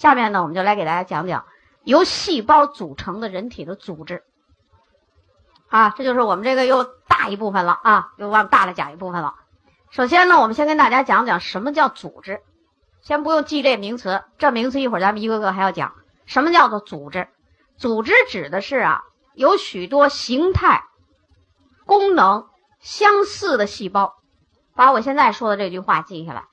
下面呢，我们就来给大家讲讲由细胞组成的人体的组织。啊，这就是我们这个又大一部分了啊，又往大了讲一部分了。首先呢，我们先跟大家讲讲什么叫组织。先不用记这名词，这名词一会儿咱们一个个还要讲。什么叫做组织？组织指的是啊，有许多形态、功能相似的细胞。把我现在说的这句话记下来。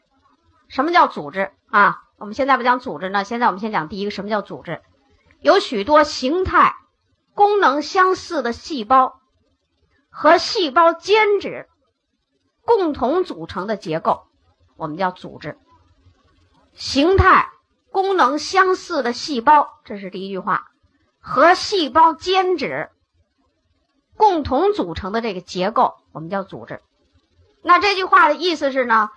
什么叫组织啊？我们现在不讲组织呢，现在我们先讲第一个，什么叫组织？有许多形态。功能相似的细胞和细胞间质共同组成的结构，我们叫组织。形态、功能相似的细胞，这是第一句话，和细胞间质共同组成的这个结构，我们叫组织。那这句话的意思是呢，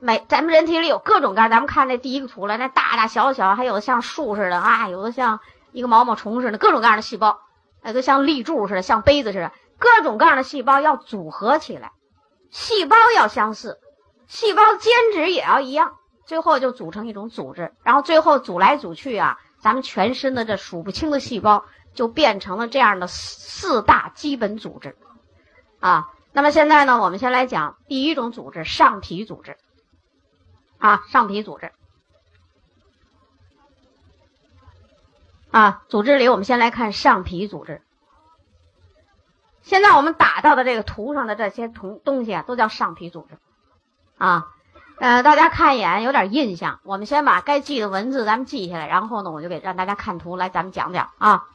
每咱们人体里有各种各样，咱们看那第一个图了，那大大小小，还有的像树似的啊，有的像。一个毛毛虫似的，各种各样的细胞，哎，都像立柱似的，像杯子似的，各种各样的细胞要组合起来，细胞要相似，细胞间质也要一样，最后就组成一种组织，然后最后组来组去啊，咱们全身的这数不清的细胞就变成了这样的四大基本组织，啊，那么现在呢，我们先来讲第一种组织——上皮组织，啊，上皮组织。啊，组织里我们先来看上皮组织。现在我们打到的这个图上的这些同东西啊，都叫上皮组织。啊，呃，大家看一眼有点印象。我们先把该记的文字咱们记下来，然后呢，我就给让大家看图来，咱们讲讲啊。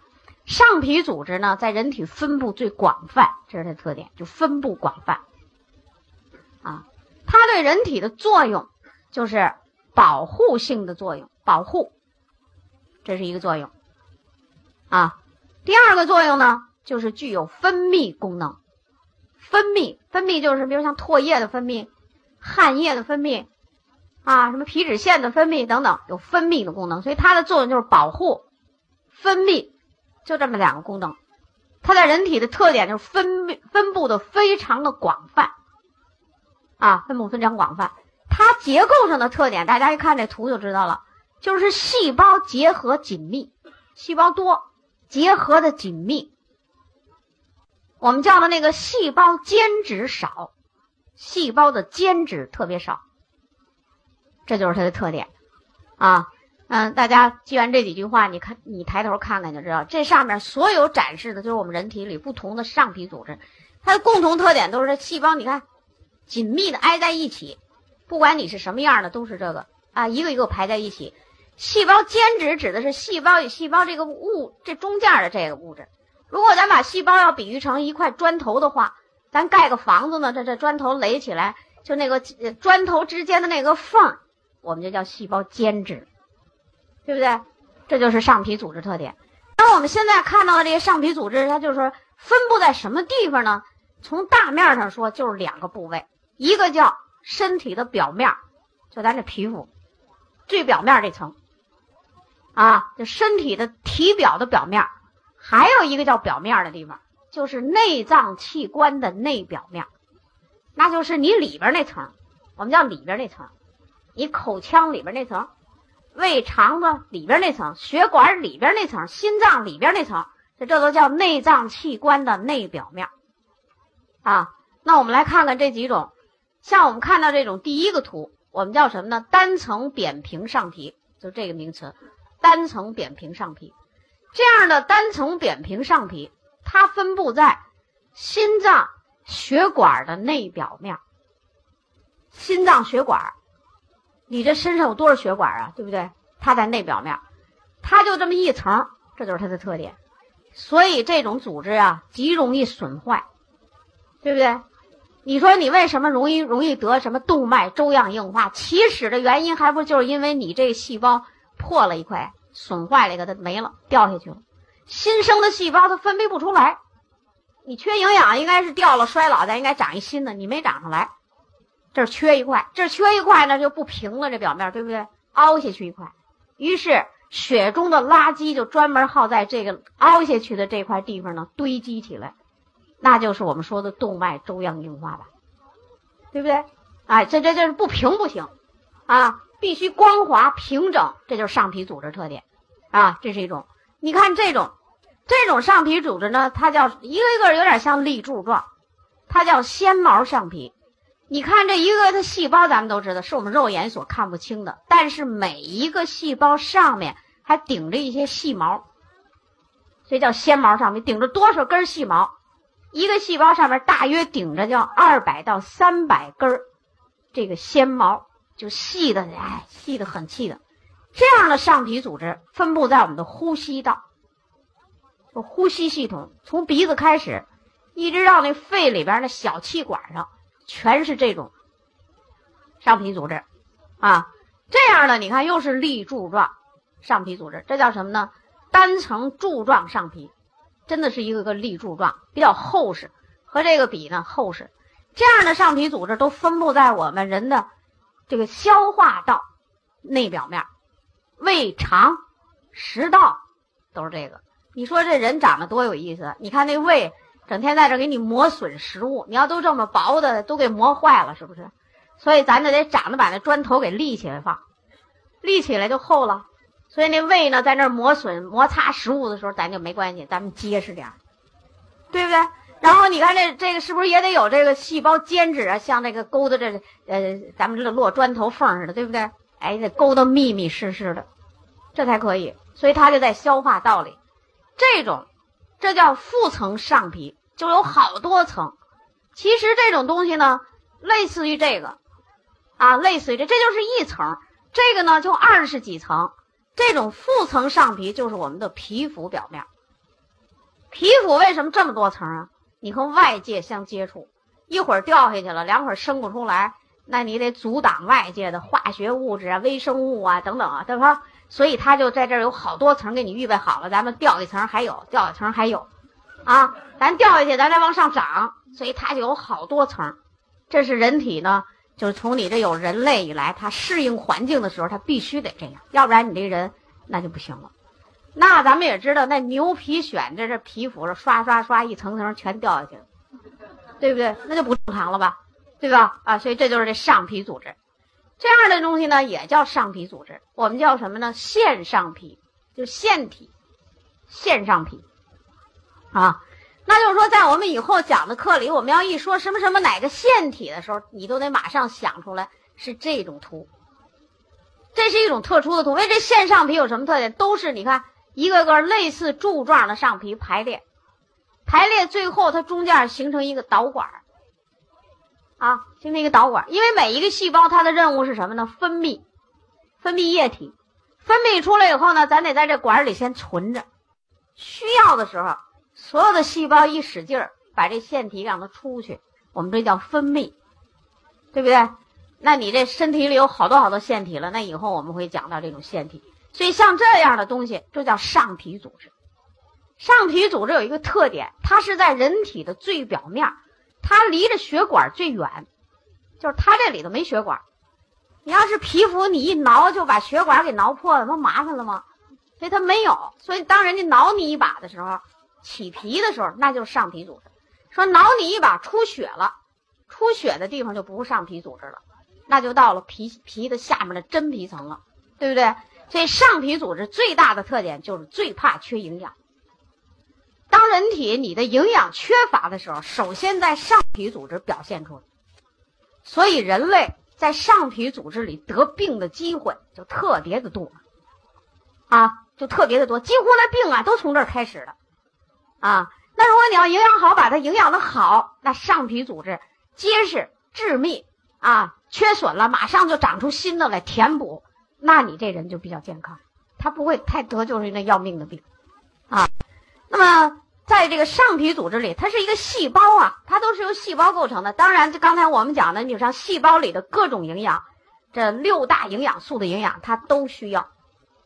上皮组织呢，在人体分布最广泛，这是它特点，就分布广泛。啊，它对人体的作用就是保护性的作用，保护，这是一个作用。啊，第二个作用呢，就是具有分泌功能。分泌，分泌就是比如像唾液的分泌、汗液的分泌，啊，什么皮脂腺的分泌等等，有分泌的功能。所以它的作用就是保护、分泌，就这么两个功能。它在人体的特点就是分分布的非常的广泛，啊，分布非常广泛。它结构上的特点，大家一看这图就知道了，就是细胞结合紧密，细胞多。结合的紧密，我们叫的那个细胞间质少，细胞的间质特别少，这就是它的特点啊。嗯，大家记完这几句话，你看，你抬头看看就知道，这上面所有展示的就是我们人体里不同的上皮组织，它的共同特点都是这细胞，你看紧密的挨在一起，不管你是什么样的，都是这个啊，一个一个排在一起。细胞间质指的是细胞与细胞这个物这中间的这个物质。如果咱把细胞要比喻成一块砖头的话，咱盖个房子呢，这这砖头垒起来，就那个砖头之间的那个缝，我们就叫细胞间质，对不对？这就是上皮组织特点。那我们现在看到的这些上皮组织，它就是分布在什么地方呢？从大面上说，就是两个部位，一个叫身体的表面，就咱这皮肤最表面这层。啊，就身体的体表的表面，还有一个叫表面的地方，就是内脏器官的内表面，那就是你里边那层，我们叫里边那层，你口腔里边那层，胃肠子里边那层，血管里边那层，心脏里边那层，这这都叫内脏器官的内表面。啊，那我们来看看这几种，像我们看到这种第一个图，我们叫什么呢？单层扁平上皮，就这个名词。单层扁平上皮，这样的单层扁平上皮，它分布在心脏血管的内表面。心脏血管，你这身上有多少血管啊？对不对？它在内表面，它就这么一层，这就是它的特点。所以这种组织啊，极容易损坏，对不对？你说你为什么容易容易得什么动脉粥样硬化？起始的原因还不就是因为你这个细胞？破了一块，损坏了一个，它没了，掉下去了。新生的细胞它分泌不出来，你缺营养，应该是掉了，衰老，再应该长一新的，你没长上来，这缺一块，这缺一块呢就不平了，这表面对不对？凹下去一块，于是血中的垃圾就专门耗在这个凹下去的这块地方呢堆积起来，那就是我们说的动脉粥样硬化吧，对不对？哎，这这这是不平不行啊。必须光滑平整，这就是上皮组织特点啊，这是一种。你看这种，这种上皮组织呢，它叫一个一个有点像立柱状，它叫纤毛上皮。你看这一个的细胞，咱们都知道是我们肉眼所看不清的，但是每一个细胞上面还顶着一些细毛，所以叫纤毛上皮。顶着多少根细毛？一个细胞上面大约顶着叫二百到三百根这个纤毛，就细的哎，细的很细的。这样的上皮组织分布在我们的呼吸道，呼吸系统从鼻子开始，一直到那肺里边那小气管上。全是这种上皮组织啊，这样的你看又是立柱状上皮组织，这叫什么呢？单层柱状上皮，真的是一个个立柱状，比较厚实，和这个比呢厚实。这样的上皮组织都分布在我们人的这个消化道内表面，胃肠、食道都是这个。你说这人长得多有意思？你看那胃。整天在这给你磨损食物，你要都这么薄的都给磨坏了，是不是？所以咱就得长得把那砖头给立起来放，立起来就厚了。所以那胃呢，在那磨损摩擦食物的时候，咱就没关系，咱们结实点对不对？然后你看这这个是不是也得有这个细胞间质啊？像那个勾的这呃，咱们这落砖头缝似的，对不对？哎，得勾的密密实实的，这才可以。所以它就在消化道里，这种。这叫腹层上皮，就有好多层。其实这种东西呢，类似于这个，啊，类似于这，这就是一层。这个呢，就二十几层。这种腹层上皮就是我们的皮肤表面。皮肤为什么这么多层啊？你和外界相接触，一会儿掉下去了，两会儿生不出来，那你得阻挡外界的化学物质啊、微生物啊等等啊，对吧？所以它就在这儿有好多层给你预备好了，咱们掉一层还有，掉一层还有，啊，咱掉下去咱再往上涨，所以它就有好多层。这是人体呢，就是从你这有人类以来，它适应环境的时候，它必须得这样，要不然你这人那就不行了。那咱们也知道，那牛皮癣在这皮肤上刷刷刷一层层全掉下去了，对不对？那就不正常了吧，对吧？啊，所以这就是这上皮组织。这样的东西呢，也叫上皮组织，我们叫什么呢？腺上皮，就腺体，腺上皮，啊，那就是说，在我们以后讲的课里，我们要一说什么什么哪个腺体的时候，你都得马上想出来是这种图。这是一种特殊的图，因为这腺上皮有什么特点？都是你看一个个类似柱状的上皮排列，排列最后它中间形成一个导管。啊，形成一个导管，因为每一个细胞它的任务是什么呢？分泌，分泌液体，分泌出来以后呢，咱得在这管里先存着，需要的时候，所有的细胞一使劲儿，把这腺体让它出去，我们这叫分泌，对不对？那你这身体里有好多好多腺体了，那以后我们会讲到这种腺体，所以像这样的东西，这叫上皮组织。上皮组织有一个特点，它是在人体的最表面。它离着血管最远，就是它这里头没血管。你要是皮肤，你一挠就把血管给挠破了，不麻烦了吗？所以它没有。所以当人家挠你一把的时候，起皮的时候，那就是上皮组织。说挠你一把出血了，出血的地方就不是上皮组织了，那就到了皮皮的下面的真皮层了，对不对？所以上皮组织最大的特点就是最怕缺营养。当人体你的营养缺乏的时候，首先在上皮组织表现出来，所以人类在上皮组织里得病的机会就特别的多，啊，就特别的多，几乎那病啊都从这儿开始的，啊，那如果你要营养好，把它营养的好，那上皮组织结实致密啊，缺损了马上就长出新的来填补，那你这人就比较健康，他不会太得就是那要命的病，啊，那么。在这个上皮组织里，它是一个细胞啊，它都是由细胞构成的。当然，就刚才我们讲的，你像细胞里的各种营养，这六大营养素的营养，它都需要，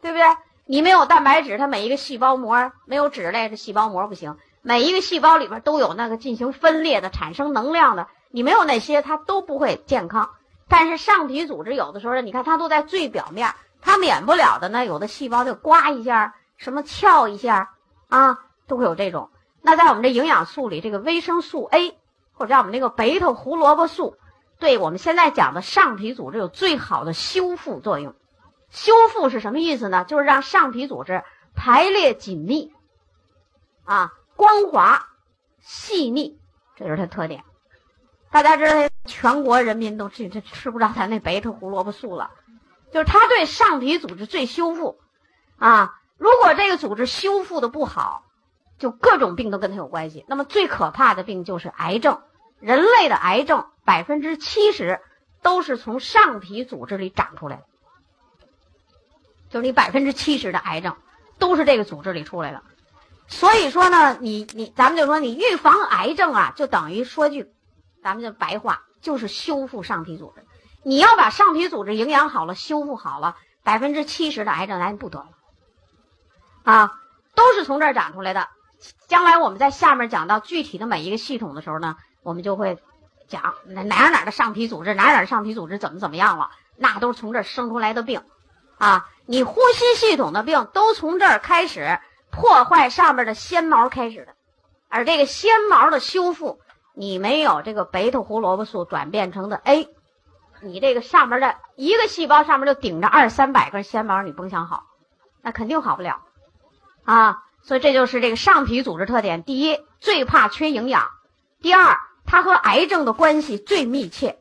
对不对？你没有蛋白质，它每一个细胞膜没有脂类，这细胞膜不行。每一个细胞里边都有那个进行分裂的、产生能量的，你没有那些，它都不会健康。但是上皮组织有的时候，你看它都在最表面，它免不了的呢，有的细胞就刮一下，什么翘一下啊。都会有这种。那在我们这营养素里，这个维生素 A，或者叫我们那个贝塔胡萝卜素，对我们现在讲的上皮组织有最好的修复作用。修复是什么意思呢？就是让上皮组织排列紧密，啊，光滑、细腻，这就是它特点。大家知道，全国人民都吃这吃不着咱那白头胡萝卜素了，就是它对上皮组织最修复。啊，如果这个组织修复的不好，就各种病都跟它有关系。那么最可怕的病就是癌症。人类的癌症百分之七十都是从上皮组织里长出来的，就是你百分之七十的癌症都是这个组织里出来的。所以说呢，你你咱们就说你预防癌症啊，就等于说句咱们就白话，就是修复上皮组织。你要把上皮组织营养好了，修复好了，百分之七十的癌症咱不得了。啊，都是从这儿长出来的。将来我们在下面讲到具体的每一个系统的时候呢，我们就会讲哪哪哪的上皮组织，哪哪上皮组织怎么怎么样了，那都是从这儿生出来的病。啊，你呼吸系统的病都从这儿开始破坏上面的纤毛开始的，而这个纤毛的修复，你没有这个贝塔胡萝卜素转变成的 A，你这个上面的一个细胞上面就顶着二三百根纤毛，你甭想好，那肯定好不了。啊，所以这就是这个上皮组织特点。第一，最怕缺营养；第二，它和癌症的关系最密切。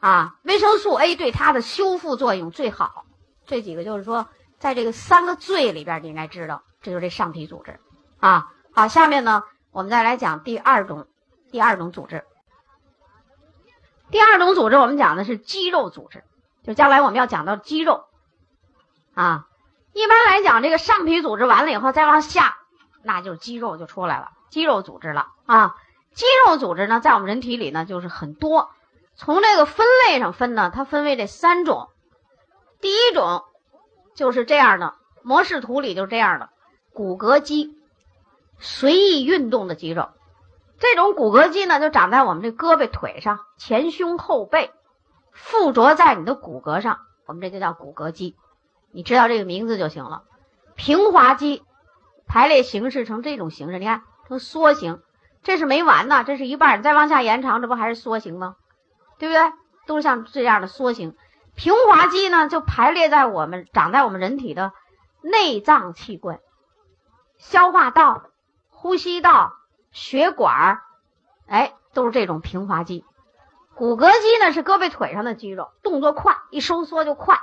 啊，维生素 A 对它的修复作用最好。这几个就是说，在这个三个最里边，你应该知道，这就是这上皮组织。啊，好，下面呢，我们再来讲第二种，第二种组织。第二种组织，我们讲的是肌肉组织，就将来我们要讲到肌肉。啊。一般来讲，这个上皮组织完了以后，再往下，那就是肌肉就出来了，肌肉组织了啊。肌肉组织呢，在我们人体里呢，就是很多。从这个分类上分呢，它分为这三种。第一种就是这样的模式图里就是这样的骨骼肌，随意运动的肌肉。这种骨骼肌呢，就长在我们这胳膊腿上、前胸后背，附着在你的骨骼上，我们这就叫骨骼肌。你知道这个名字就行了。平滑肌排列形式成这种形式，你看成梭形，这是没完呢，这是一半，再往下延长，这不还是梭形吗？对不对？都是像这样的梭形。平滑肌呢，就排列在我们长在我们人体的内脏器官，消化道、呼吸道、血管儿，哎，都是这种平滑肌。骨骼肌呢，是胳膊腿上的肌肉，动作快，一收缩就快。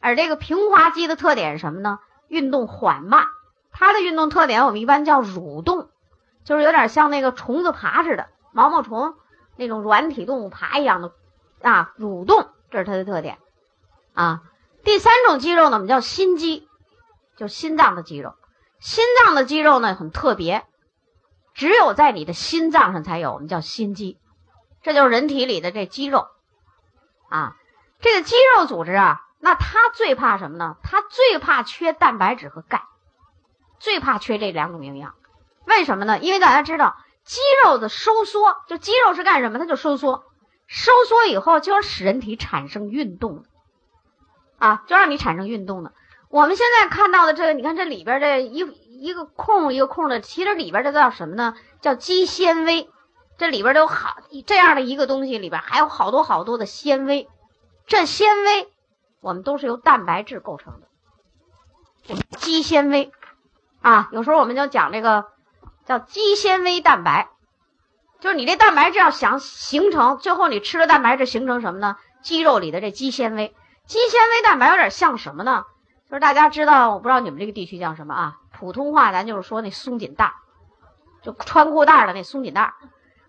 而这个平滑肌的特点是什么呢？运动缓慢，它的运动特点我们一般叫蠕动，就是有点像那个虫子爬似的，毛毛虫那种软体动物爬一样的啊，蠕动，这是它的特点啊。第三种肌肉呢，我们叫心肌，就心脏的肌肉。心脏的肌肉呢很特别，只有在你的心脏上才有，我们叫心肌，这就是人体里的这肌肉啊。这个肌肉组织啊。那它最怕什么呢？它最怕缺蛋白质和钙，最怕缺这两种营养。为什么呢？因为大家知道，肌肉的收缩，就肌肉是干什么？它就收缩，收缩以后就要使人体产生运动的啊，就让你产生运动的。我们现在看到的这个，你看这里边这一一个空一个空的，其实里边这叫什么呢？叫肌纤维。这里边都有好这样的一个东西，里边还有好多好多的纤维，这纤维。我们都是由蛋白质构成的，肌纤维啊，有时候我们就讲这个叫肌纤维蛋白，就是你这蛋白质要想形成，最后你吃了蛋白质形成什么呢？肌肉里的这肌纤维，肌纤维蛋白有点像什么呢？就是大家知道，我不知道你们这个地区叫什么啊？普通话咱就是说那松紧带，就穿裤带的那松紧带，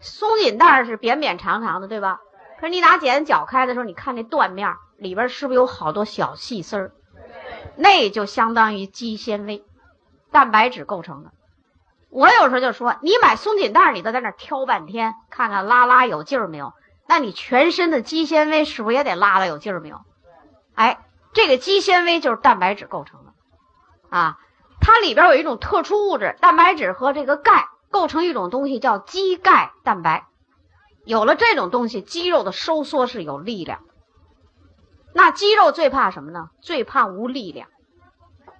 松紧带是扁扁长长的，对吧？可是你拿剪子绞开的时候，你看那断面。里边是不是有好多小细丝儿？那就相当于肌纤维，蛋白质构成的。我有时候就说，你买松紧带，你都在那挑半天，看看拉拉有劲儿没有？那你全身的肌纤维是不是也得拉拉有劲儿没有？哎，这个肌纤维就是蛋白质构成的啊。它里边有一种特殊物质，蛋白质和这个钙构成一种东西，叫肌钙蛋白。有了这种东西，肌肉的收缩是有力量。那肌肉最怕什么呢？最怕无力量。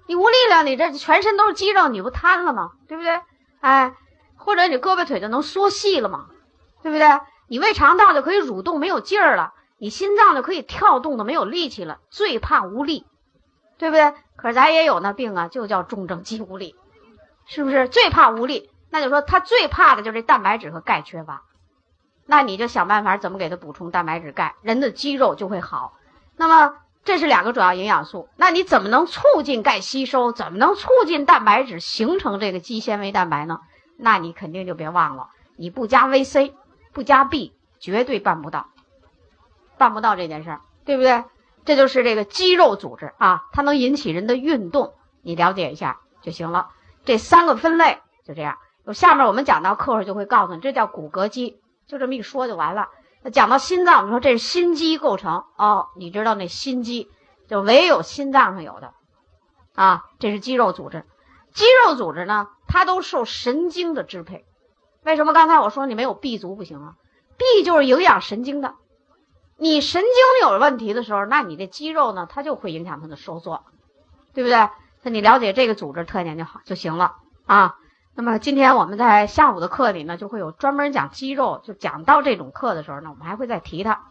你无力量，你这全身都是肌肉，你不瘫了吗？对不对？哎，或者你胳膊腿就能缩细了吗？对不对？你胃肠道就可以蠕动没有劲儿了，你心脏就可以跳动的没有力气了，最怕无力，对不对？可是咱也有那病啊，就叫重症肌无力，是不是？最怕无力，那就说他最怕的就是蛋白质和钙缺乏，那你就想办法怎么给他补充蛋白质钙，人的肌肉就会好。那么这是两个主要营养素，那你怎么能促进钙吸收？怎么能促进蛋白质形成这个肌纤维蛋白呢？那你肯定就别忘了，你不加 VC。不加 B 绝对办不到，办不到这件事，对不对？这就是这个肌肉组织啊，它能引起人的运动，你了解一下就行了。这三个分类就这样。有下面我们讲到课上就会告诉你，这叫骨骼肌，就这么一说就完了。那讲到心脏，你说这是心肌构成哦，你知道那心肌就唯有心脏上有的啊，这是肌肉组织。肌肉组织呢，它都受神经的支配。为什么刚才我说你没有 B 族不行啊？B 就是营养神经的，你神经有问题的时候，那你这肌肉呢，它就会影响它的收缩，对不对？那你了解这个组织特点就好就行了啊。那么今天我们在下午的课里呢，就会有专门讲肌肉，就讲到这种课的时候呢，我们还会再提它。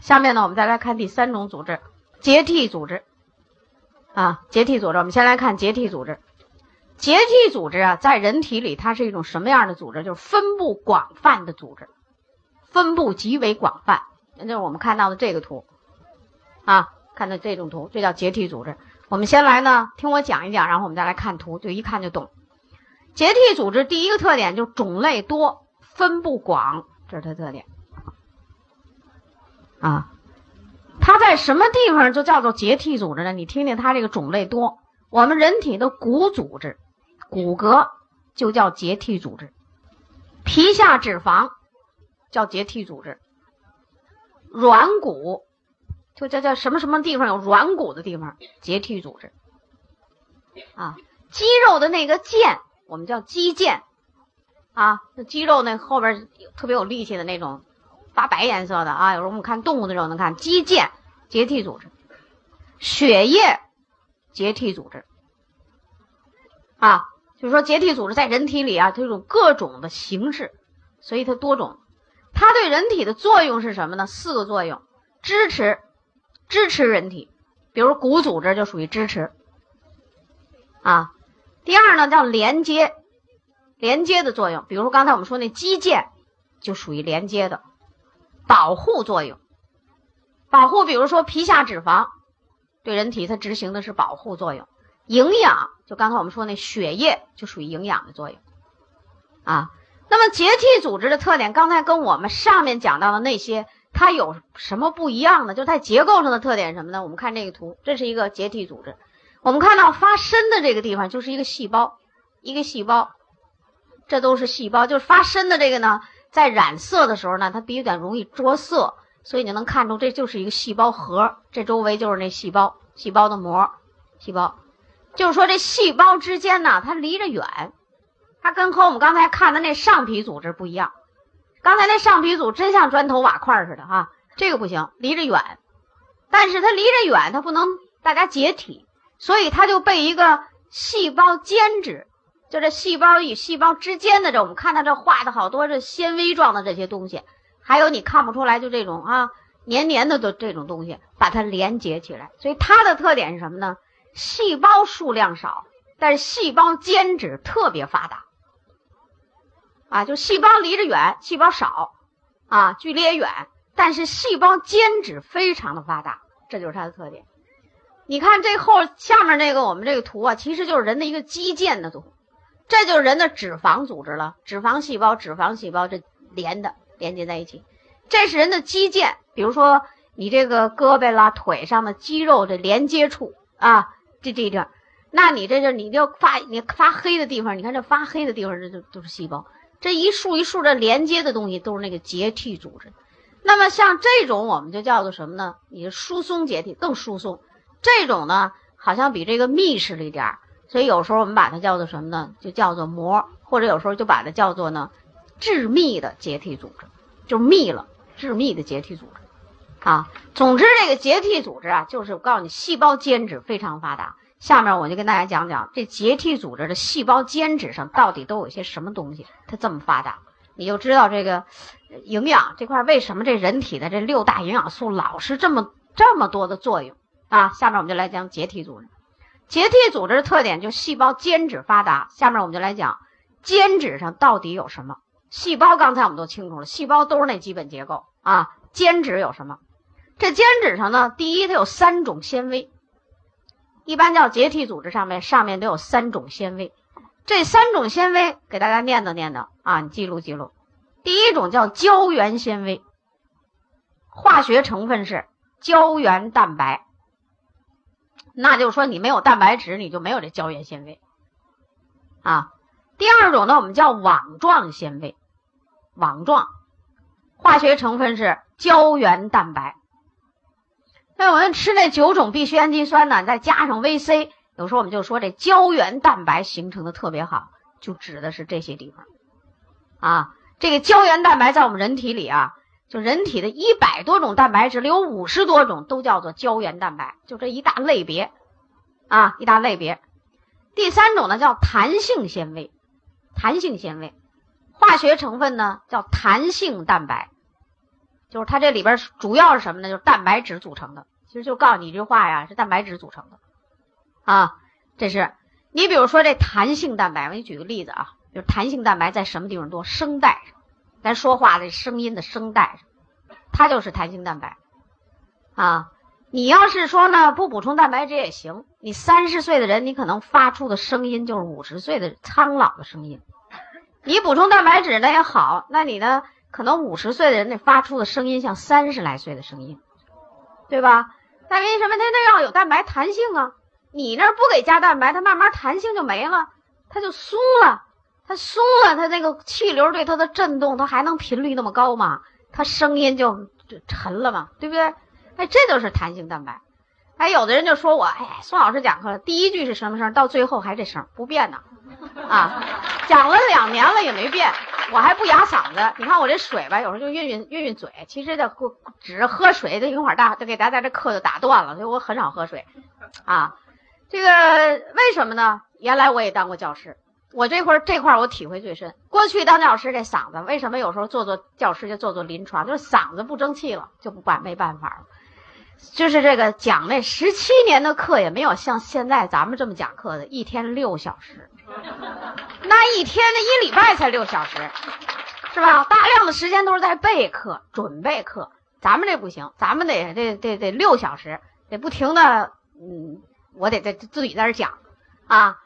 下面呢，我们再来看第三种组织——结缔组织啊，结缔组织。我们先来看结缔组织。结缔组织啊，在人体里，它是一种什么样的组织？就是分布广泛的组织，分布极为广泛。那就是我们看到的这个图，啊，看到这种图，这叫结缔组织。我们先来呢，听我讲一讲，然后我们再来看图，就一看就懂。结缔组织第一个特点就是种类多，分布广，这是它特点。啊，它在什么地方就叫做结缔组织呢？你听听它这个种类多，我们人体的骨组织。骨骼就叫结缔组织，皮下脂肪叫结缔组织，软骨就叫叫什么什么地方有软骨的地方，结缔组织啊，肌肉的那个腱我们叫肌腱啊，那肌肉那后边特别有力气的那种，发白颜色的啊，有时候我们看动物的时候能看肌腱结缔组织，血液结缔组织啊。就是说，结缔组织在人体里啊，它有各种的形式，所以它多种。它对人体的作用是什么呢？四个作用：支持，支持人体，比如骨组织就属于支持。啊。第二呢，叫连接，连接的作用，比如刚才我们说那肌腱就属于连接的，保护作用，保护，比如说皮下脂肪，对人体它执行的是保护作用。营养就刚才我们说那血液就属于营养的作用，啊，那么结缔组织的特点，刚才跟我们上面讲到的那些，它有什么不一样呢？就在结构上的特点什么呢？我们看这个图，这是一个结缔组织，我们看到发深的这个地方就是一个细胞，一个细胞，这都是细胞，就是发深的这个呢，在染色的时候呢，它比较容易着色，所以你能看出这就是一个细胞核，这周围就是那细胞，细胞的膜，细胞。就是说，这细胞之间呢，它离着远，它跟和我们刚才看的那上皮组织不一样。刚才那上皮组真像砖头瓦块似的哈，这个不行，离着远。但是它离着远，它不能大家解体，所以它就被一个细胞间质，就这细胞与细胞之间的这，我们看到这画的好多这纤维状的这些东西，还有你看不出来就这种啊黏黏的的这种东西，把它连接起来。所以它的特点是什么呢？细胞数量少，但是细胞间质特别发达，啊，就细胞离着远，细胞少，啊，距离也远，但是细胞间质非常的发达，这就是它的特点。你看这后下面那个我们这个图啊，其实就是人的一个肌腱的图，这就是人的脂肪组织了，脂肪细胞、脂肪细胞这连的连接在一起，这是人的肌腱，比如说你这个胳膊啦、腿上的肌肉的连接处啊。这这一点，那你这就你就发你发黑的地方，你看这发黑的地方，这就都是细胞。这一束一束的连接的东西都是那个结缔组织。那么像这种我们就叫做什么呢？你疏松结缔更疏松。这种呢，好像比这个密实了一点儿，所以有时候我们把它叫做什么呢？就叫做膜，或者有时候就把它叫做呢，致密的结缔组织，就密了，致密的结缔组织。啊，总之这个结缔组织啊，就是我告诉你，细胞间质非常发达。下面我就跟大家讲讲这结缔组织的细胞间质上到底都有些什么东西，它这么发达。你就知道这个营养这块为什么这人体的这六大营养素老是这么这么多的作用啊。下面我们就来讲结缔组织。结缔组织的特点就细胞间质发达。下面我们就来讲间质上到底有什么。细胞刚才我们都清楚了，细胞都是那基本结构啊。间质有什么？这间质上呢，第一它有三种纤维，一般叫结缔组织上面上面都有三种纤维。这三种纤维给大家念叨念叨啊，你记录记录。第一种叫胶原纤维，化学成分是胶原蛋白。那就是说，你没有蛋白质，你就没有这胶原纤维啊。第二种呢，我们叫网状纤维，网状，化学成分是胶原蛋白。那我们吃那九种必需氨基酸呢，再加上维 C，有时候我们就说这胶原蛋白形成的特别好，就指的是这些地方啊。这个胶原蛋白在我们人体里啊，就人体的一百多种蛋白质里有五十多种都叫做胶原蛋白，就这一大类别啊，一大类别。第三种呢叫弹性纤维，弹性纤维化学成分呢叫弹性蛋白，就是它这里边主要是什么呢？就是蛋白质组成的。其实就告诉你一句话呀，是蛋白质组成的啊。这是你比如说这弹性蛋白，我给你举个例子啊。就是弹性蛋白在什么地方多？声带上，咱说话的声音的声带上，它就是弹性蛋白啊。你要是说呢，不补充蛋白质也行。你三十岁的人，你可能发出的声音就是五十岁的苍老的声音。你补充蛋白质那也好，那你呢，可能五十岁的人那发出的声音像三十来岁的声音，对吧？那为什么它那要有蛋白弹性啊？你那不给加蛋白，它慢慢弹性就没了，它就松了。它松了，它那个气流对它的震动，它还能频率那么高吗？它声音就沉了嘛，对不对？哎，这就是弹性蛋白。哎，有的人就说我，哎，宋老师讲课第一句是什么声？到最后还这声不变呢，啊，讲了两年了也没变，我还不哑嗓子。你看我这水吧，有时候就运运运运嘴。其实这只是喝水，这一会儿大就给大家这课就打断了，所以我很少喝水，啊，这个为什么呢？原来我也当过教师。我这块这块我体会最深。过去当教师这嗓子，为什么有时候做做教师就做做临床，就是嗓子不争气了，就不管没办法了。就是这个讲那十七年的课，也没有像现在咱们这么讲课的，一天六小时，那一天那一礼拜才六小时，是吧？大量的时间都是在备课、准备课。咱们这不行，咱们得得得得六小时，得不停的，嗯，我得在自己在这讲啊。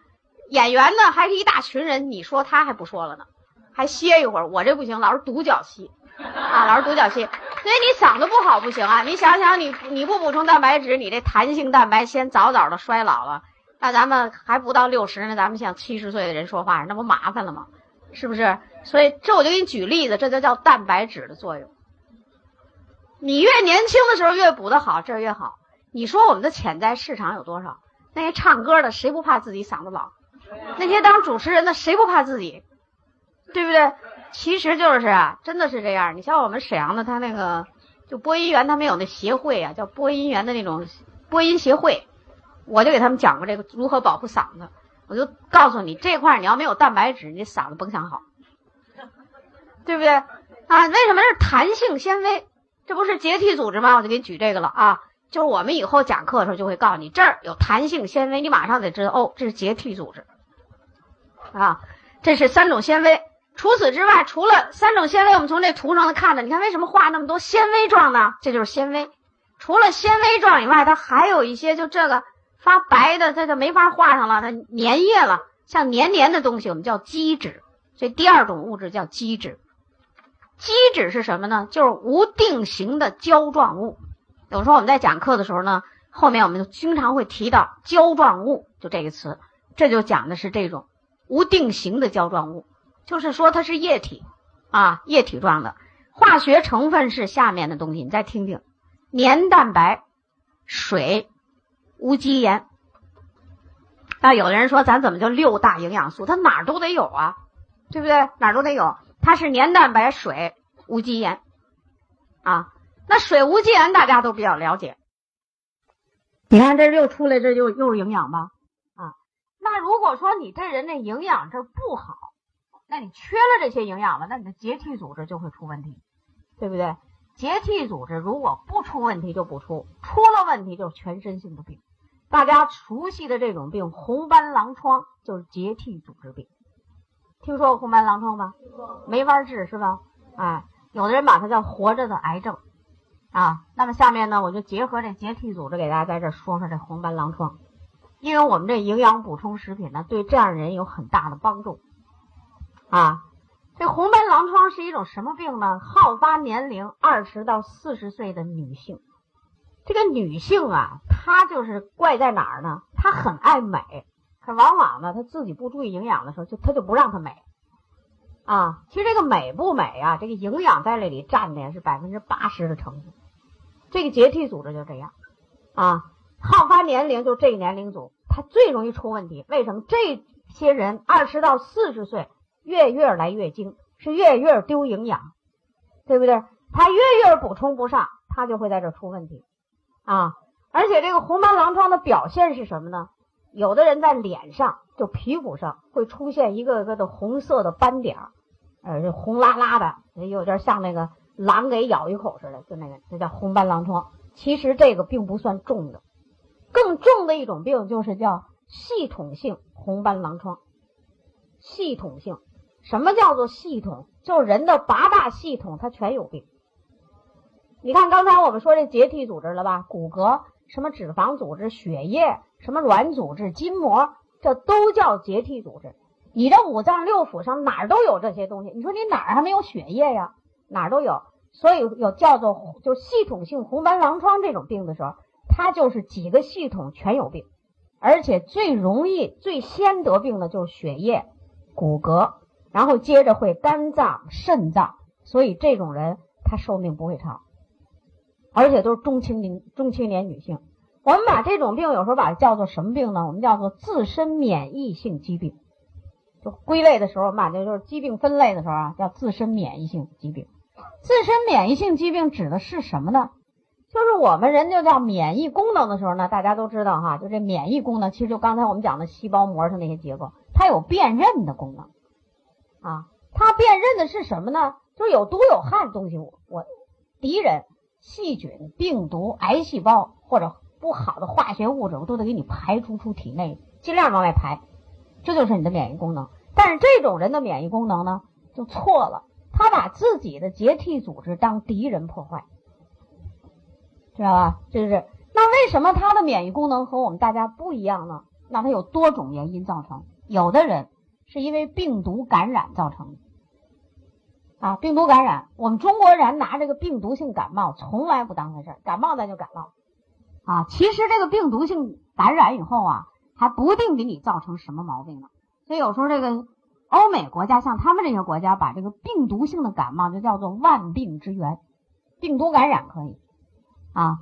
演员呢，还是一大群人，你说他还不说了呢，还歇一会儿。我这不行，老是独角戏啊，老是独角戏。所以你嗓子不好不行啊。你想想，你你不补充蛋白质，你这弹性蛋白先早早的衰老了，那咱们还不到六十呢，咱们像七十岁的人说话，那不麻烦了吗？是不是？所以这我就给你举例子，这就叫蛋白质的作用。你越年轻的时候越补得好，这越好。你说我们的潜在市场有多少？那些唱歌的谁不怕自己嗓子老？那些当主持人的谁不怕自己，对不对？其实就是啊，真的是这样。你像我们沈阳的，他那个就播音员，他们有那协会啊，叫播音员的那种播音协会。我就给他们讲过这个如何保护嗓子。我就告诉你，这块你要没有蛋白质，你嗓子甭想好，对不对？啊，为什么是弹性纤维？这不是结缔组织吗？我就给你举这个了啊。就是我们以后讲课的时候就会告诉你，这儿有弹性纤维，你马上得知道哦，这是结缔组织。啊，这是三种纤维。除此之外，除了三种纤维，我们从这图上看的，你看为什么画那么多纤维状呢？这就是纤维。除了纤维状以外，它还有一些，就这个发白的，它就没法画上了，它粘液了，像黏黏的东西，我们叫基质。所以第二种物质叫基质。基质是什么呢？就是无定型的胶状物。有时候我们在讲课的时候呢，后面我们就经常会提到胶状物，就这个词，这就讲的是这种。无定型的胶状物，就是说它是液体啊，液体状的。化学成分是下面的东西，你再听听：黏蛋白、水、无机盐。那有的人说，咱怎么就六大营养素？它哪儿都得有啊，对不对？哪儿都得有。它是黏蛋白、水、无机盐啊。那水、无机盐大家都比较了解。你看这又出来，这又又是营养吧？啊那如果说你这人的营养这不好，那你缺了这些营养了，那你的结缔组织就会出问题，对不对？结缔组织如果不出问题就不出，出了问题就是全身性的病。大家熟悉的这种病，红斑狼疮就是结缔组织病。听说过红斑狼疮吗？没法治是吧？啊，有的人把它叫活着的癌症啊。那么下面呢，我就结合这结缔组织给大家在这说说这红斑狼疮，因为我们这营养补充食品呢，对这样的人有很大的帮助啊。这红斑狼疮是一种什么病呢？好发年龄二十到四十岁的女性。这个女性啊，她就是怪在哪儿呢？她很爱美。可往往呢，她自己不注意营养的时候，就她就不让她美，啊，其实这个美不美啊，这个营养在这里占的是百分之八十的成分。这个结缔组织就这样，啊，好发年龄就这个年龄组，他最容易出问题。为什么？这些人二十到四十岁，月月来月经，是月月丢营养，对不对？他月月补充不上，他就会在这出问题，啊，而且这个红斑狼疮的表现是什么呢？有的人在脸上，就皮肤上会出现一个个的红色的斑点儿，呃，红拉拉的，有点像那个狼给咬一口似的，就那个，那叫红斑狼疮。其实这个并不算重的，更重的一种病就是叫系统性红斑狼疮。系统性，什么叫做系统？就是人的八大系统它全有病。你看刚才我们说这结缔组织了吧？骨骼、什么脂肪组织、血液。什么软组织、筋膜，这都叫结缔组织。你这五脏六腑上哪儿都有这些东西。你说你哪儿还没有血液呀？哪儿都有。所以有叫做就系统性红斑狼疮这种病的时候，它就是几个系统全有病，而且最容易、最先得病的就是血液、骨骼，然后接着会肝脏、肾脏。所以这种人他寿命不会长，而且都是中青年、中青年女性。我们把这种病有时候把它叫做什么病呢？我们叫做自身免疫性疾病。就归类的时候，我们把这就是疾病分类的时候啊，叫自身免疫性疾病。自身免疫性疾病指的是什么呢？就是我们人就叫免疫功能的时候呢，大家都知道哈，就这免疫功能，其实就刚才我们讲的细胞膜上那些结构，它有辨认的功能啊。它辨认的是什么呢？就是有毒有害的东西，我我敌人、细菌、病毒、癌细胞或者。不好的化学物质，我都得给你排除出体内，尽量往外排，这就是你的免疫功能。但是这种人的免疫功能呢，就错了，他把自己的结缔组织当敌人破坏，知道吧？这就是那为什么他的免疫功能和我们大家不一样呢？那他有多种原因造成，有的人是因为病毒感染造成的，啊，病毒感染，我们中国人拿这个病毒性感冒从来不当回事儿，感冒咱就感冒。啊，其实这个病毒性感染以后啊，还不定给你造成什么毛病呢。所以有时候这个欧美国家，像他们这些国家，把这个病毒性的感冒就叫做万病之源。病毒感染可以啊，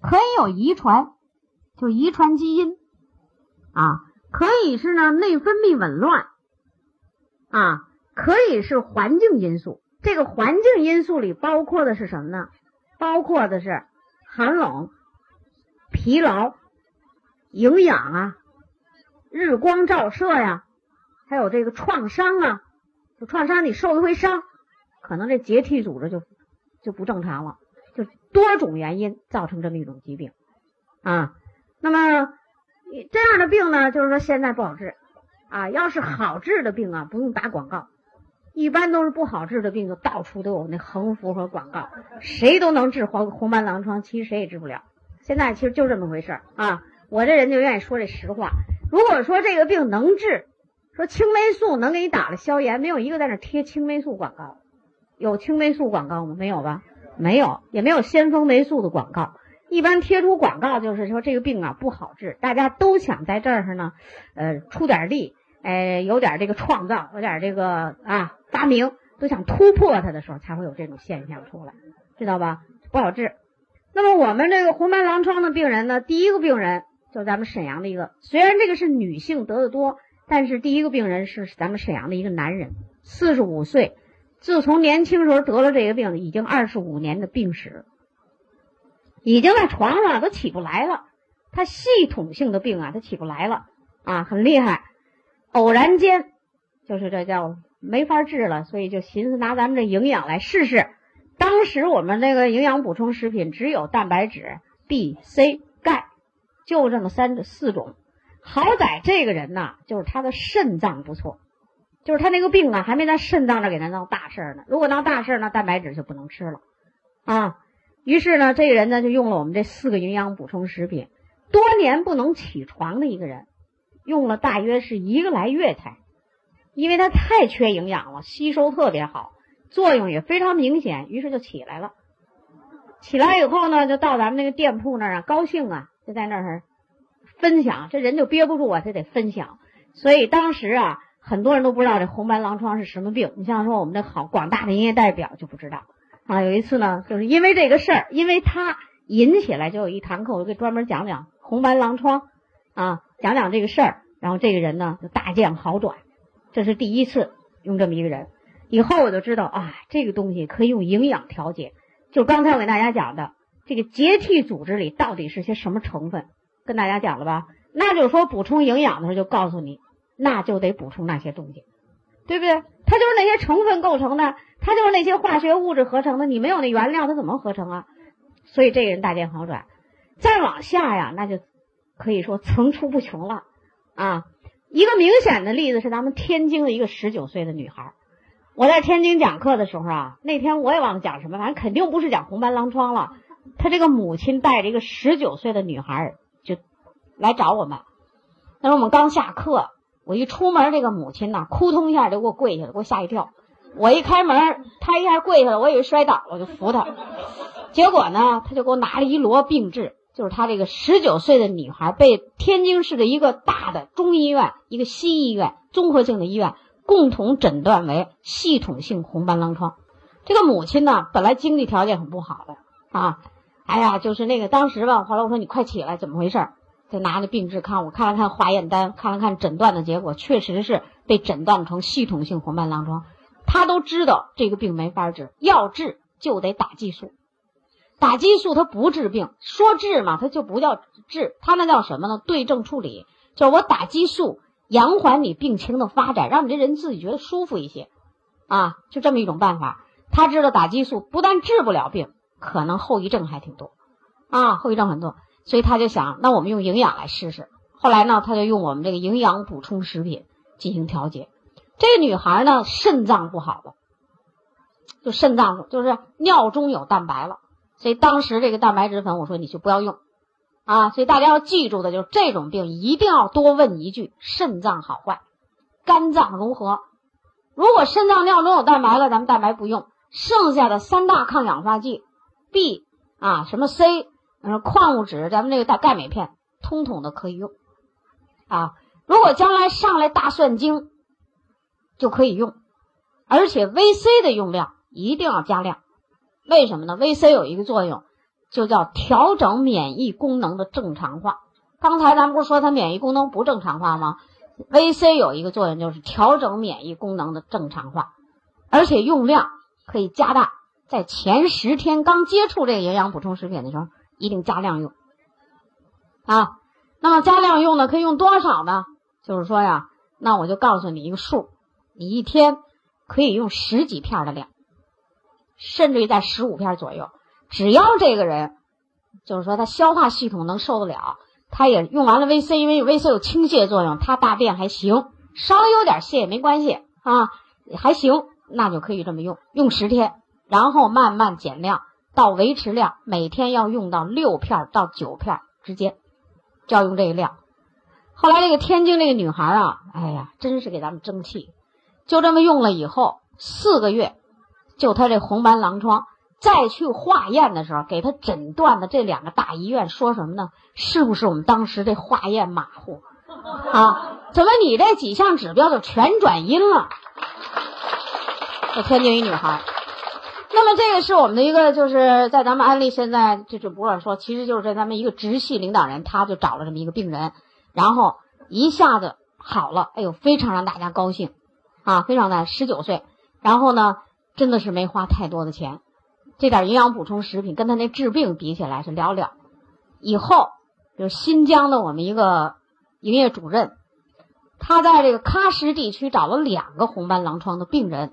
可以有遗传，就遗传基因啊，可以是呢内分泌紊乱啊，可以是环境因素。这个环境因素里包括的是什么呢？包括的是寒冷。疲劳、营养啊，日光照射呀，还有这个创伤啊，就创伤你受一回伤，可能这结缔组织就就不正常了，就多种原因造成这么一种疾病啊。那么这样的病呢，就是说现在不好治啊。要是好治的病啊，不用打广告，一般都是不好治的病，就到处都有那横幅和广告，谁都能治黄红斑狼疮，其实谁也治不了。现在其实就这么回事儿啊！我这人就愿意说这实话。如果说这个病能治，说青霉素能给你打了消炎，没有一个在那贴青霉素广告。有青霉素广告吗？没有吧？没有，也没有先锋霉素的广告。一般贴出广告就是说这个病啊不好治，大家都想在这儿呢，呃，出点力，哎，有点这个创造，有点这个啊发明，都想突破它的时候，才会有这种现象出来，知道吧？不好治。那么我们这个红斑狼疮的病人呢，第一个病人就是咱们沈阳的一个，虽然这个是女性得的多，但是第一个病人是咱们沈阳的一个男人，四十五岁，自从年轻时候得了这个病，已经二十五年的病史，已经在床上都起不来了。他系统性的病啊，他起不来了啊，很厉害。偶然间，就是这叫没法治了，所以就寻思拿咱们这营养来试试。当时我们那个营养补充食品只有蛋白质、B、C、钙，就这么三四种。好歹这个人呐，就是他的肾脏不错，就是他那个病啊，还没在肾脏这给他闹大事呢。如果闹大事儿，那蛋白质就不能吃了啊。于是呢，这个人呢就用了我们这四个营养补充食品。多年不能起床的一个人，用了大约是一个来月才，因为他太缺营养了，吸收特别好。作用也非常明显，于是就起来了。起来以后呢，就到咱们那个店铺那儿啊，高兴啊，就在那儿分享。这人就憋不住啊，他得分享。所以当时啊，很多人都不知道这红斑狼疮是什么病。你像说我们的好广大的营业代表就不知道啊。有一次呢，就是因为这个事儿，因为他引起来，就有一堂课，我给专门讲讲红斑狼疮啊，讲讲这个事儿。然后这个人呢，就大见好转。这是第一次用这么一个人。以后我就知道啊，这个东西可以用营养调节。就刚才我给大家讲的，这个结缔组织里到底是些什么成分，跟大家讲了吧？那就是说补充营养的时候就告诉你，那就得补充那些东西，对不对？它就是那些成分构成的，它就是那些化学物质合成的。你没有那原料，它怎么合成啊？所以这个人大见好转。再往下呀，那就可以说层出不穷了啊。一个明显的例子是咱们天津的一个十九岁的女孩。我在天津讲课的时候啊，那天我也忘了讲什么，反正肯定不是讲红斑狼疮了。她这个母亲带着一个十九岁的女孩就来找我们。那时我们刚下课，我一出门，这个母亲呐，扑通一下就给我跪下了，给我吓一跳。我一开门，她一下跪下了，我以为摔倒了，我就扶她。结果呢，她就给我拿了一摞病治，就是他这个十九岁的女孩被天津市的一个大的中医院、一个西医院、综合性的医院。共同诊断为系统性红斑狼疮。这个母亲呢，本来经济条件很不好的啊，哎呀，就是那个当时吧，后来我说你快起来，怎么回事？就拿着病纸看，我看了看化验单，看了看诊断的结果，确实是被诊断成系统性红斑狼疮。他都知道这个病没法治，要治就得打激素。打激素它不治病，说治嘛，它就不叫治，它那叫什么呢？对症处理，就是我打激素。延缓你病情的发展，让你这人自己觉得舒服一些，啊，就这么一种办法。他知道打激素不但治不了病，可能后遗症还挺多，啊，后遗症很多，所以他就想，那我们用营养来试试。后来呢，他就用我们这个营养补充食品进行调节。这个女孩呢，肾脏不好了，就肾脏就是尿中有蛋白了，所以当时这个蛋白质粉，我说你就不要用。啊，所以大家要记住的就是这种病一定要多问一句：肾脏好坏，肝脏如何？如果肾脏尿中有蛋白了，咱们蛋白不用，剩下的三大抗氧化剂 B 啊，什么 C，嗯，矿物质，咱们那个钙钙镁片，通通的可以用啊。如果将来上来大蒜精，就可以用，而且 VC 的用量一定要加量，为什么呢？VC 有一个作用。就叫调整免疫功能的正常化。刚才咱们不是说它免疫功能不正常化吗？VC 有一个作用，就是调整免疫功能的正常化，而且用量可以加大。在前十天刚接触这个营养补充食品的时候，一定加量用啊。那么加量用呢，可以用多少呢？就是说呀，那我就告诉你一个数，你一天可以用十几片的量，甚至于在十五片左右。只要这个人，就是说他消化系统能受得了，他也用完了 VC，因为 VC 有清泻作用，他大便还行，稍微有点泻也没关系啊，还行，那就可以这么用，用十天，然后慢慢减量到维持量，每天要用到六片到九片之间，就要用这个量。后来这个天津那个女孩啊，哎呀，真是给咱们争气，就这么用了以后，四个月，就他这红斑狼疮。再去化验的时候，给他诊断的这两个大医院说什么呢？是不是我们当时这化验马虎啊？怎么你这几项指标就全转阴了？这天津一女孩，那么这个是我们的一个，就是在咱们安利现在就是不管说，其实就是在咱们一个直系领导人，他就找了这么一个病人，然后一下子好了，哎呦，非常让大家高兴啊！非常的十九岁，然后呢，真的是没花太多的钱。这点营养补充食品跟他那治病比起来是寥寥。以后就是新疆的我们一个营业主任，他在这个喀什地区找了两个红斑狼疮的病人。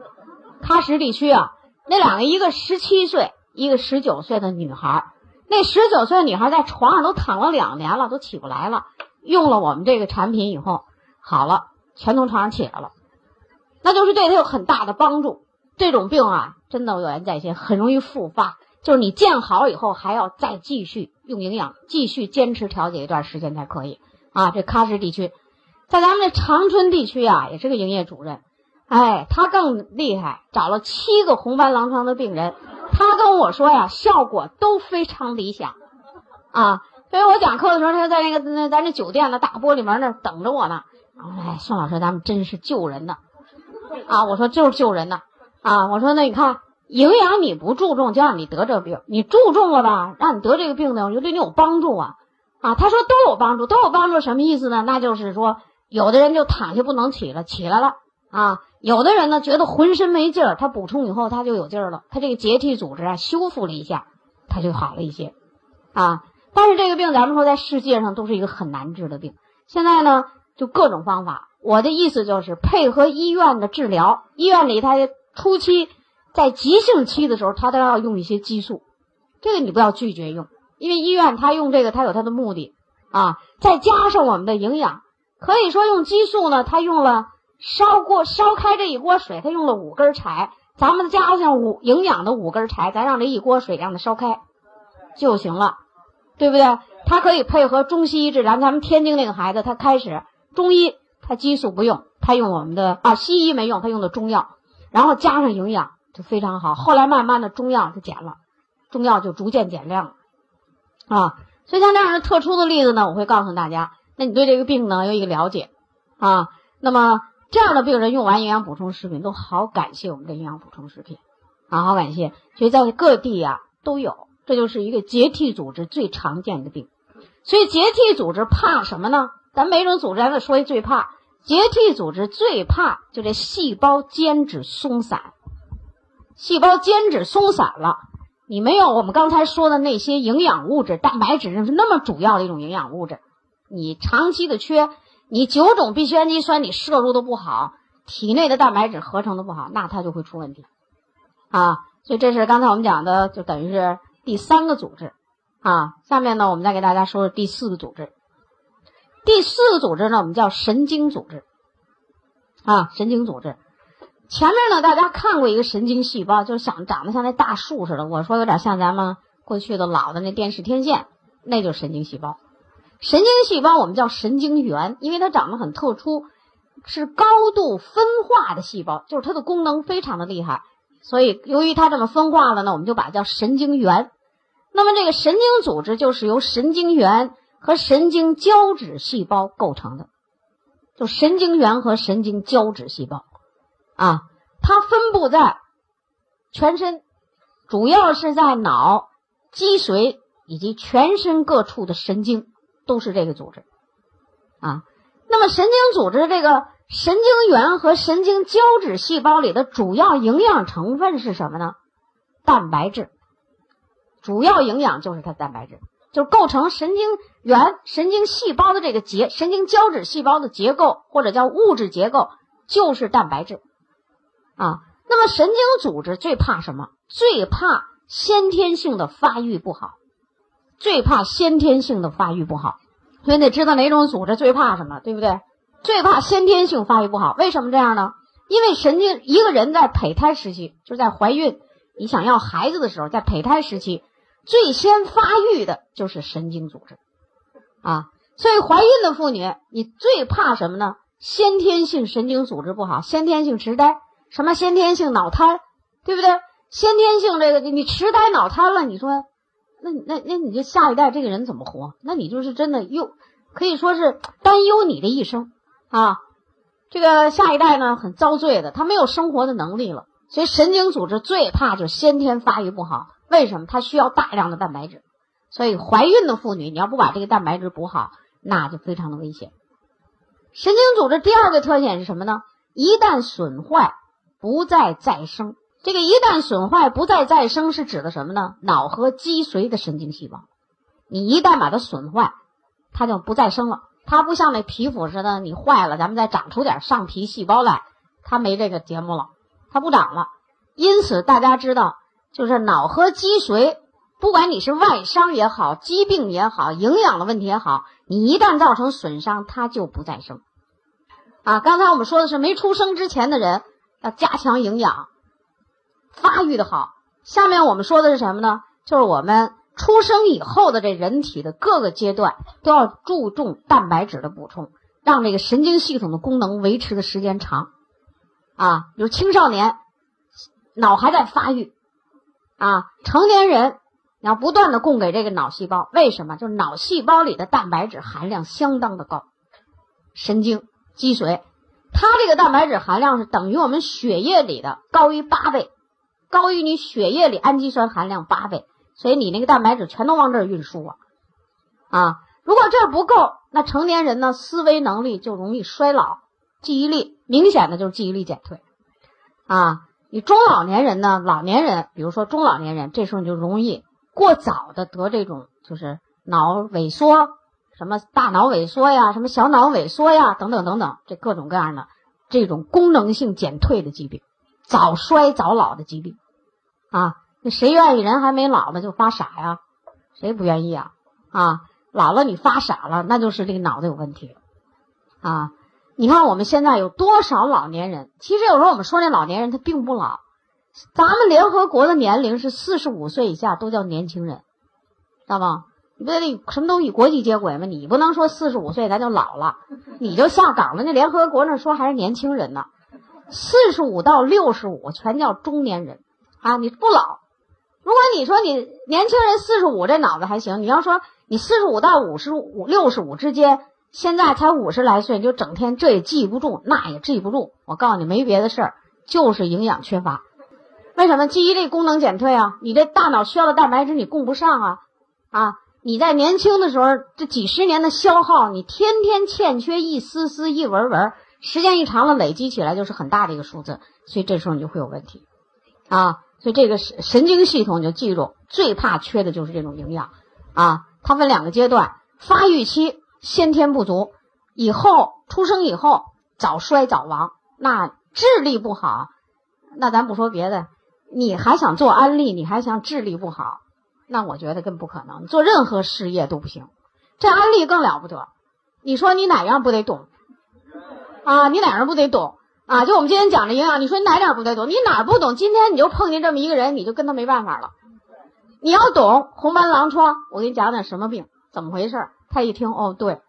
喀什地区啊，那两个一个十七岁，一个十九岁的女孩。那十九岁的女孩在床上都躺了两年了，都起不来了。用了我们这个产品以后，好了，全从床上起来了。那就是对他有很大的帮助。这种病啊，真的有言在先，很容易复发。就是你见好以后，还要再继续用营养，继续坚持调节一段时间才可以啊。这喀什地区，在咱们这长春地区啊，也是个营业主任，哎，他更厉害，找了七个红斑狼疮的病人，他跟我说呀，效果都非常理想啊。所以我讲课的时候，他在那个那咱这酒店的大玻璃门那等着我呢。哎，宋老师，咱们真是救人的啊！我说就是救人的啊！我说那你看。营养你不注重，就让你得这病；你注重了吧，让你得这个病呢，我就对你有帮助啊！啊，他说都有帮助，都有帮助，什么意思呢？那就是说，有的人就躺下不能起了，起来了啊；有的人呢，觉得浑身没劲儿，他补充以后他就有劲儿了，他这个结缔组织啊修复了一下，他就好了一些啊。但是这个病咱们说在世界上都是一个很难治的病，现在呢就各种方法。我的意思就是配合医院的治疗，医院里他初期。在急性期的时候，他都要用一些激素，这个你不要拒绝用，因为医院他用这个，他有他的目的啊。再加上我们的营养，可以说用激素呢，他用了烧锅烧开这一锅水，他用了五根柴，咱们加上五营养的五根柴，咱让这一锅水让它烧开就行了，对不对？它可以配合中西医治疗。咱们天津那个孩子，他开始中医他激素不用，他用我们的啊西医没用，他用的中药，然后加上营养。就非常好，后来慢慢的中药就减了，中药就逐渐减量。了，啊，所以像这样的特殊的例子呢，我会告诉大家，那你对这个病呢有一个了解，啊，那么这样的病人用完营养补充食品都好感谢我们的营养补充食品，啊，好感谢，所以在各地呀都有，这就是一个结缔组织最常见的病，所以结缔组织怕什么呢？咱每种组织咱得说一最怕，结缔组织最怕就这细胞间质松散。细胞间质松散了，你没有我们刚才说的那些营养物质，蛋白质是那么主要的一种营养物质，你长期的缺，你九种必需氨基酸你摄入的不好，体内的蛋白质合成的不好，那它就会出问题啊。所以这是刚才我们讲的，就等于是第三个组织啊。下面呢，我们再给大家说说第四个组织。第四个组织呢，我们叫神经组织啊，神经组织。前面呢，大家看过一个神经细胞，就是像长得像那大树似的。我说有点像咱们过去的老的那电视天线，那就是神经细胞。神经细胞我们叫神经元，因为它长得很特殊，是高度分化的细胞，就是它的功能非常的厉害。所以由于它这么分化了呢，我们就把它叫神经元。那么这个神经组织就是由神经元和神经胶质细胞构成的，就神经元和神经胶质细胞。啊，它分布在全身，主要是在脑、脊髓以及全身各处的神经，都是这个组织。啊，那么神经组织这个神经元和神经胶质细胞里的主要营养成分是什么呢？蛋白质，主要营养就是它蛋白质，就构成神经原、神经细胞的这个结，神经胶质细胞的结构或者叫物质结构就是蛋白质。啊，那么神经组织最怕什么？最怕先天性的发育不好，最怕先天性的发育不好。所以得知道哪种组织最怕什么，对不对？最怕先天性发育不好。为什么这样呢？因为神经一个人在胚胎时期，就在怀孕，你想要孩子的时候，在胚胎时期最先发育的就是神经组织啊。所以怀孕的妇女，你最怕什么呢？先天性神经组织不好，先天性痴呆。什么先天性脑瘫，对不对？先天性这个你痴呆脑瘫了，你说，那那那你这下一代这个人怎么活？那你就是真的又可以说是担忧你的一生啊。这个下一代呢很遭罪的，他没有生活的能力了。所以神经组织最怕就是先天发育不好。为什么？它需要大量的蛋白质。所以怀孕的妇女，你要不把这个蛋白质补好，那就非常的危险。神经组织第二个特点是什么呢？一旦损坏。不再再生，这个一旦损坏不再再生是指的什么呢？脑和脊髓的神经细胞，你一旦把它损坏，它就不再生了。它不像那皮肤似的，你坏了，咱们再长出点上皮细胞来，它没这个节目了，它不长了。因此，大家知道，就是脑和脊髓，不管你是外伤也好，疾病也好，营养的问题也好，你一旦造成损伤，它就不再生。啊，刚才我们说的是没出生之前的人要加强营养，发育的好。下面我们说的是什么呢？就是我们出生以后的这人体的各个阶段都要注重蛋白质的补充，让这个神经系统的功能维持的时间长。啊，比如青少年脑还在发育，啊，成年人你要不断的供给这个脑细胞，为什么？就是脑细胞里的蛋白质含量相当的高，神经脊髓，它这个蛋白质含量是等于我们血液里的高于八倍。高于你血液里氨基酸含量八倍，所以你那个蛋白质全都往这儿运输啊，啊！如果这儿不够，那成年人呢，思维能力就容易衰老，记忆力明显的就是记忆力减退，啊！你中老年人呢，老年人，比如说中老年人，这时候你就容易过早的得这种就是脑萎缩，什么大脑萎缩呀，什么小脑萎缩呀，等等等等，这各种各样的这种功能性减退的疾病，早衰早老的疾病。啊，那谁愿意人还没老呢就发傻呀？谁不愿意啊？啊，老了你发傻了，那就是这个脑子有问题。啊，你看我们现在有多少老年人？其实有时候我们说那老年人他并不老，咱们联合国的年龄是四十五岁以下都叫年轻人，知道吗？你不得什么都与国际接轨吗？你不能说四十五岁咱就老了，你就下岗了。那联合国那说还是年轻人呢，四十五到六十五全叫中年人。啊，你不老。如果你说你年轻人四十五这脑子还行，你要说你四十五到五十五、六十五之间，现在才五十来岁，就整天这也记不住，那也记不住。我告诉你，没别的事儿，就是营养缺乏。为什么记忆力功能减退啊？你这大脑需要的蛋白质你供不上啊！啊，你在年轻的时候这几十年的消耗，你天天欠缺一丝丝、一纹纹，时间一长了累积起来就是很大的一个数字，所以这时候你就会有问题啊。所以这个神神经系统就记住，最怕缺的就是这种营养啊。它分两个阶段：发育期先天不足，以后出生以后早衰早亡。那智力不好，那咱不说别的，你还想做安利，你还想智力不好，那我觉得更不可能。做任何事业都不行，这安利更了不得。你说你哪样不得懂啊？你哪样不得懂？啊，就我们今天讲的营养，你说你哪点不得懂？你哪不懂？今天你就碰见这么一个人，你就跟他没办法了。你要懂红斑狼疮，我给你讲讲什么病，怎么回事？他一听，哦，对，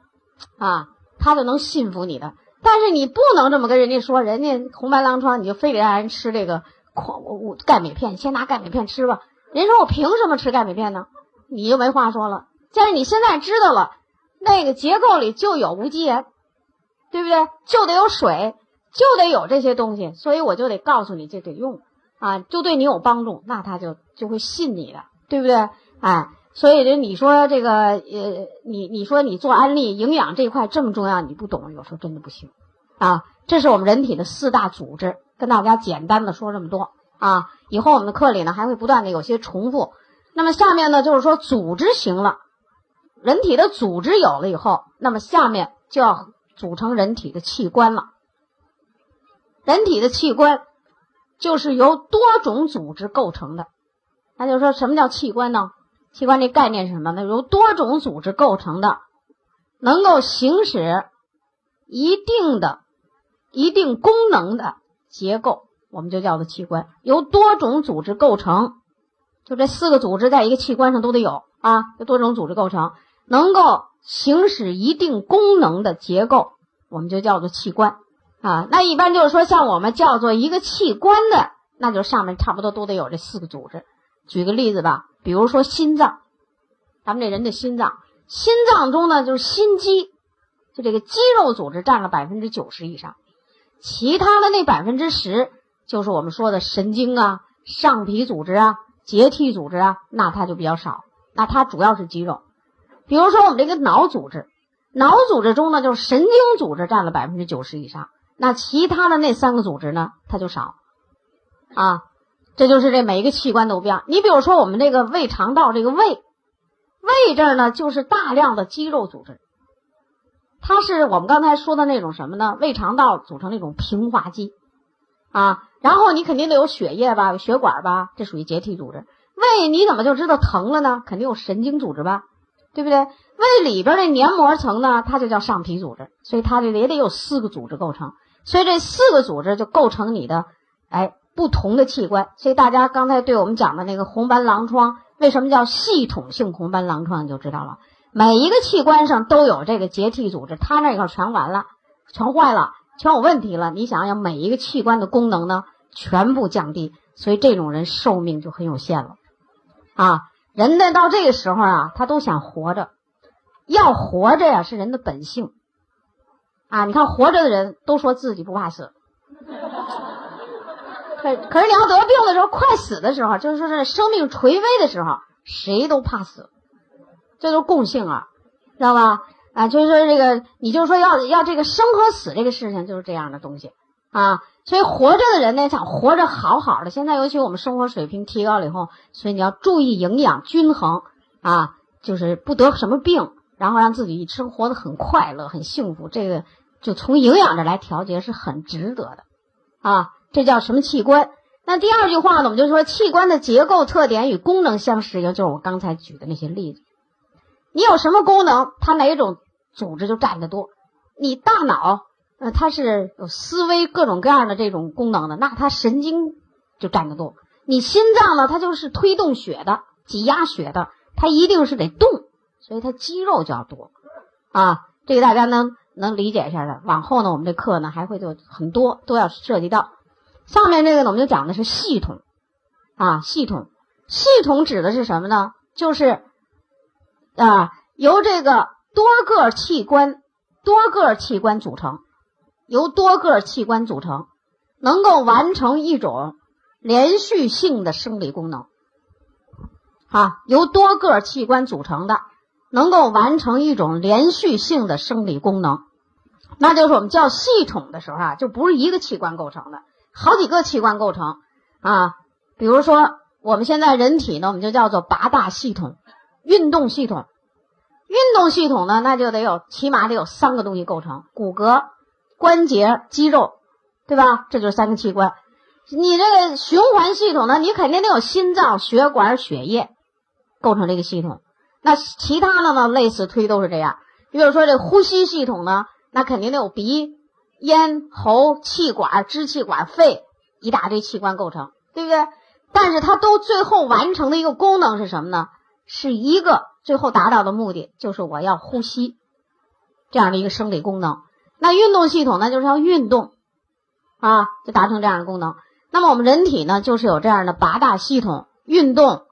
啊，他就能信服你的。但是你不能这么跟人家说，人家红斑狼疮，你就非得让人吃这个矿物钙镁片，先拿钙镁片吃吧。人说我凭什么吃钙镁片呢？你就没话说了。但是你现在知道了，那个结构里就有无机盐，对不对？就得有水。就得有这些东西，所以我就得告诉你，这得用啊，就对你有帮助，那他就就会信你的，对不对？哎，所以这你说这个，呃，你你说你做安利营养这块这么重要，你不懂，有时候真的不行啊。这是我们人体的四大组织，跟大家简单的说这么多啊。以后我们的课里呢还会不断的有些重复。那么下面呢就是说组织行了，人体的组织有了以后，那么下面就要组成人体的器官了。人体的器官就是由多种组织构成的，那就说什么叫器官呢？器官这概念是什么？呢由多种组织构成的，能够行使一定的、一定功能的结构，我们就叫做器官。由多种组织构成，就这四个组织在一个器官上都得有啊，由多种组织构成，能够行使一定功能的结构，我们就叫做器官。啊，那一般就是说，像我们叫做一个器官的，那就上面差不多都得有这四个组织。举个例子吧，比如说心脏，咱们这人的心脏，心脏中呢就是心肌，就这个肌肉组织占了百分之九十以上，其他的那百分之十就是我们说的神经啊、上皮组织啊、结缔组织啊，那它就比较少。那它主要是肌肉。比如说我们这个脑组织，脑组织中呢就是神经组织占了百分之九十以上。那其他的那三个组织呢，它就少，啊，这就是这每一个器官都不一样。你比如说我们这个胃肠道这个胃，胃这儿呢就是大量的肌肉组织，它是我们刚才说的那种什么呢？胃肠道组成那种平滑肌啊，然后你肯定得有血液吧，有血管吧，这属于结缔组织。胃你怎么就知道疼了呢？肯定有神经组织吧，对不对？胃里边的黏膜层呢，它就叫上皮组织，所以它这也得有四个组织构成，所以这四个组织就构成你的哎不同的器官。所以大家刚才对我们讲的那个红斑狼疮，为什么叫系统性红斑狼疮，你就知道了。每一个器官上都有这个结缔组织，它那块全完了，全坏了，全有问题了。你想想，每一个器官的功能呢，全部降低，所以这种人寿命就很有限了。啊，人呢到这个时候啊，他都想活着。要活着呀，是人的本性啊！你看活着的人都说自己不怕死，可可是你要得病的时候，快死的时候，就是说是生命垂危的时候，谁都怕死，这都是共性啊，知道吧？啊，就是说这个，你就是说要要这个生和死这个事情，就是这样的东西啊。所以活着的人呢，想活着好好的。现在尤其我们生活水平提高了以后，所以你要注意营养均衡啊，就是不得什么病。然后让自己一生活的很快乐、很幸福，这个就从营养这来调节是很值得的，啊，这叫什么器官？那第二句话呢，我们就说器官的结构特点与功能相适应，就是我刚才举的那些例子。你有什么功能，它哪种组织就占得多。你大脑，呃，它是有思维各种各样的这种功能的，那它神经就占得多。你心脏呢，它就是推动血的、挤压血的，它一定是得动。所以它肌肉就要多，啊，这个大家能能理解一下的。往后呢，我们这课呢还会就很多都要涉及到。上面这个呢，我们就讲的是系统，啊，系统，系统指的是什么呢？就是啊，由这个多个器官、多个器官组成，由多个器官组成，能够完成一种连续性的生理功能，啊，由多个器官组成的。能够完成一种连续性的生理功能，那就是我们叫系统的时候啊，就不是一个器官构成的，好几个器官构成啊。比如说我们现在人体呢，我们就叫做八大系统，运动系统，运动系统呢，那就得有起码得有三个东西构成：骨骼、关节、肌肉，对吧？这就是三个器官。你这个循环系统呢，你肯定得有心脏、血管、血液构成这个系统。那其他的呢？类似推都是这样。比如说这呼吸系统呢，那肯定得有鼻、咽、喉、气管、支气管、肺一大堆器官构成，对不对？但是它都最后完成的一个功能是什么呢？是一个最后达到的目的，就是我要呼吸这样的一个生理功能。那运动系统呢，就是要运动啊，就达成这样的功能。那么我们人体呢，就是有这样的八大系统：运动、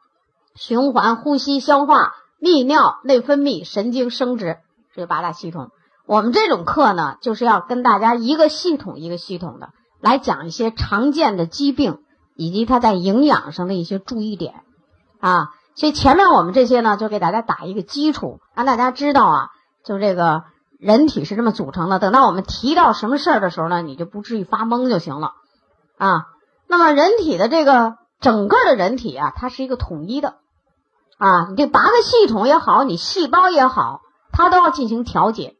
循环、呼吸、消化。泌尿、内分泌、神经、生殖，这八大系统。我们这种课呢，就是要跟大家一个系统一个系统的来讲一些常见的疾病以及它在营养上的一些注意点啊。所以前面我们这些呢，就给大家打一个基础，让大家知道啊，就这个人体是这么组成的。等到我们提到什么事儿的时候呢，你就不至于发懵就行了啊。那么人体的这个整个的人体啊，它是一个统一的。啊，你这八个系统也好，你细胞也好，它都要进行调节，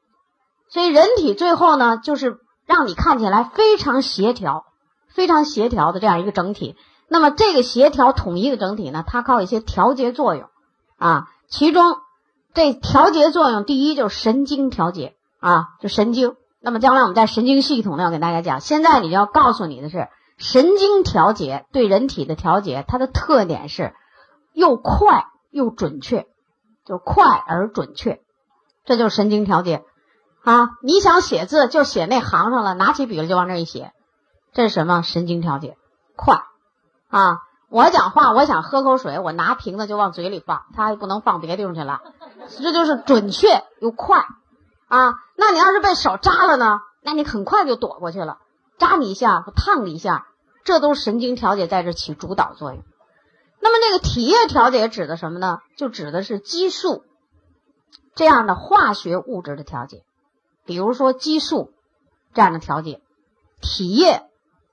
所以人体最后呢，就是让你看起来非常协调、非常协调的这样一个整体。那么这个协调统一的整体呢，它靠一些调节作用啊，其中这调节作用第一就是神经调节啊，就神经。那么将来我们在神经系统呢要给大家讲，现在你要告诉你的是，神经调节对人体的调节，它的特点是又快。又准确，就快而准确，这就是神经调节啊！你想写字就写那行上了，拿起笔了就往那一写，这是什么？神经调节，快啊！我讲话，我想喝口水，我拿瓶子就往嘴里放，它还不能放别的地方去了，这就是准确又快啊！那你要是被手扎了呢？那你很快就躲过去了，扎你一下，烫你一下，这都是神经调节在这起主导作用。那么，那个体液调节指的什么呢？就指的是激素这样的化学物质的调节，比如说激素这样的调节。体液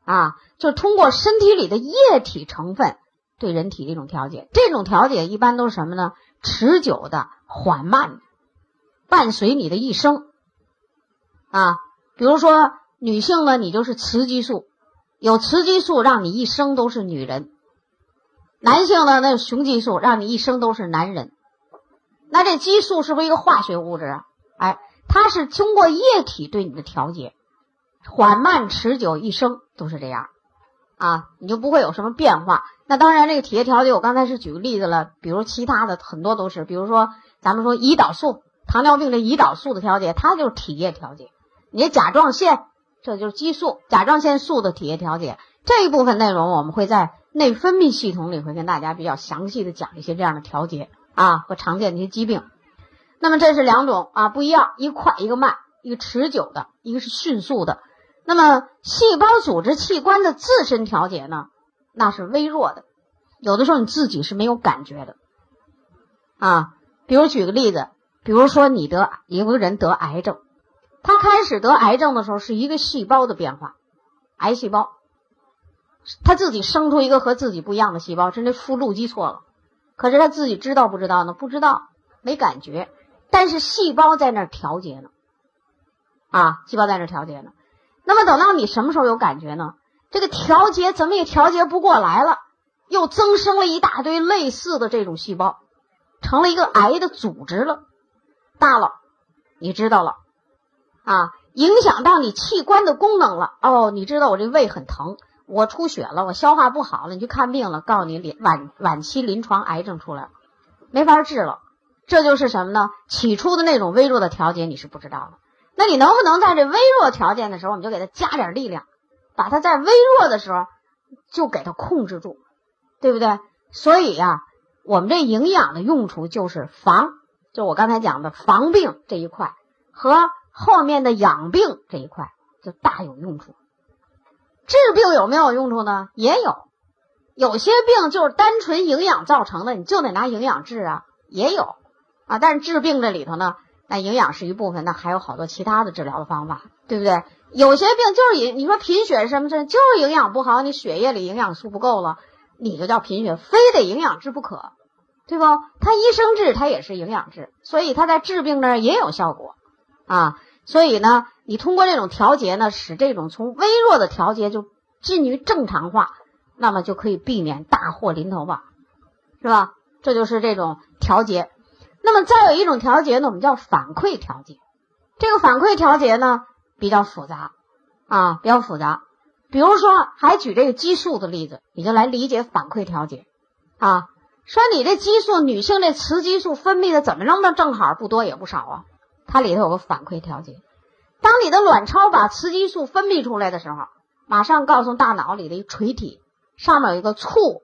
啊，就是通过身体里的液体成分对人体的一种调节。这种调节一般都是什么呢？持久的、缓慢的，伴随你的一生啊。比如说女性呢，你就是雌激素，有雌激素让你一生都是女人；男性呢，那雄激素让你一生都是男人。那这激素是不是一个化学物质啊？哎，它是通过液体对你的调节，缓慢、持久，一生都是这样啊，你就不会有什么变化。那当然，这个体液调节，我刚才是举个例子了，比如其他的很多都是，比如说咱们说胰岛素，糖尿病的胰岛素的调节，它就是体液调节。你的甲状腺，这就是激素，甲状腺素的体液调节这一部分内容，我们会在内分泌系统里会跟大家比较详细的讲一些这样的调节。啊，和常见的一些疾病，那么这是两种啊，不一样，一个快，一个慢，一个持久的，一个是迅速的。那么细胞组织器官的自身调节呢，那是微弱的，有的时候你自己是没有感觉的啊。比如举个例子，比如说你得有个人得癌症，他开始得癌症的时候是一个细胞的变化，癌细胞，他自己生出一个和自己不一样的细胞，是那复录机错了。可是他自己知道不知道呢？不知道，没感觉。但是细胞在那儿调节呢，啊，细胞在那儿调节呢。那么等到你什么时候有感觉呢？这个调节怎么也调节不过来了，又增生了一大堆类似的这种细胞，成了一个癌的组织了，大了，你知道了，啊，影响到你器官的功能了。哦，你知道我这胃很疼。我出血了，我消化不好了，你去看病了，告诉你晚晚期临床癌症出来了，没法治了。这就是什么呢？起初的那种微弱的调节你是不知道的。那你能不能在这微弱条件的时候，我们就给它加点力量，把它在微弱的时候就给它控制住，对不对？所以呀，我们这营养的用处就是防，就我刚才讲的防病这一块和后面的养病这一块就大有用处。治病有没有用处呢？也有，有些病就是单纯营养造成的，你就得拿营养治啊。也有啊，但是治病这里头呢，那营养是一部分，那还有好多其他的治疗的方法，对不对？有些病就是营，你说贫血是什么的，就是营养不好，你血液里营养素不够了，你就叫贫血，非得营养治不可，对不？他医生治他也是营养治，所以他在治病那儿也有效果啊。所以呢。你通过这种调节呢，使这种从微弱的调节就近于正常化，那么就可以避免大祸临头吧，是吧？这就是这种调节。那么再有一种调节呢，我们叫反馈调节。这个反馈调节呢比较复杂啊，比较复杂。比如说，还举这个激素的例子，你就来理解反馈调节啊。说你这激素，女性这雌激素分泌的怎么着呢？正好不多也不少啊，它里头有个反馈调节。当你的卵巢把雌激素分泌出来的时候，马上告诉大脑里的一垂体，上面有一个促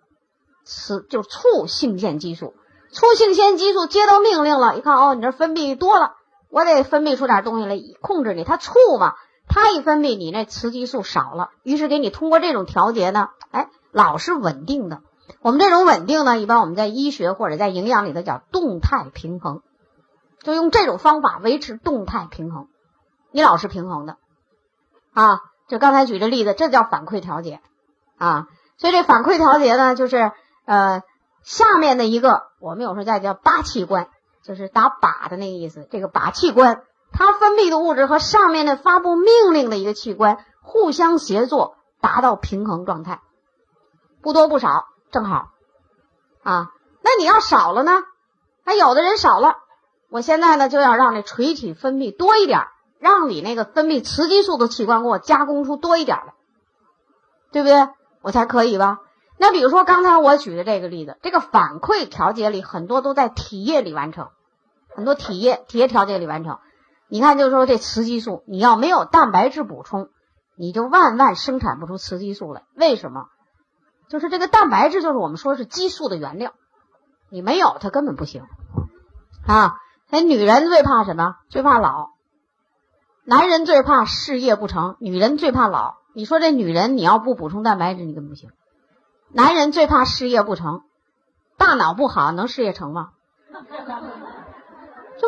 雌，就是促性腺激素。促性腺激素接到命令了，一看哦，你这分泌多了，我得分泌出点东西来控制你。它促嘛，它一分泌，你那雌激素少了，于是给你通过这种调节呢，哎，老是稳定的。我们这种稳定呢，一般我们在医学或者在营养里头叫动态平衡，就用这种方法维持动态平衡。你老是平衡的，啊，就刚才举这例子，这叫反馈调节，啊，所以这反馈调节呢，就是呃下面的一个，我们有时候在叫靶器官，就是打靶的那个意思。这个靶器官它分泌的物质和上面的发布命令的一个器官互相协作，达到平衡状态，不多不少，正好，啊，那你要少了呢？那有的人少了，我现在呢就要让这垂体分泌多一点。让你那个分泌雌激素的器官给我加工出多一点来，对不对？我才可以吧？那比如说刚才我举的这个例子，这个反馈调节里很多都在体液里完成，很多体液体液调节里完成。你看，就是说这雌激素，你要没有蛋白质补充，你就万万生产不出雌激素来。为什么？就是这个蛋白质就是我们说是激素的原料，你没有它根本不行啊。那女人最怕什么？最怕老。男人最怕事业不成，女人最怕老。你说这女人，你要不补充蛋白质，你根本不行。男人最怕事业不成，大脑不好能事业成吗？这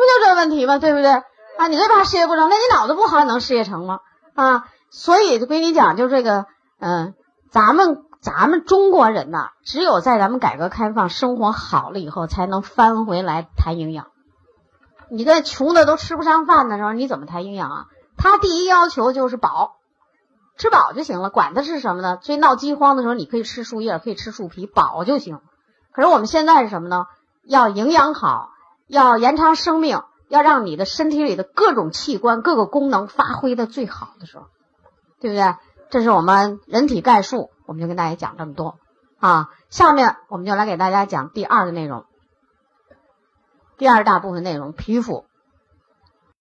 不就这问题吗？对不对？啊，你最怕事业不成，那你脑子不好能事业成吗？啊，所以就跟你讲，就这个，嗯，咱们咱们中国人呐，只有在咱们改革开放生活好了以后，才能翻回来谈营养。你在穷的都吃不上饭的时候，你怎么谈营养啊？他第一要求就是饱，吃饱就行了。管它是什么呢？所以闹饥荒的时候，你可以吃树叶，可以吃树皮，饱就行。可是我们现在是什么呢？要营养好，要延长生命，要让你的身体里的各种器官、各个功能发挥的最好的时候，对不对？这是我们人体概述，我们就跟大家讲这么多啊。下面我们就来给大家讲第二个内容，第二大部分内容：皮肤。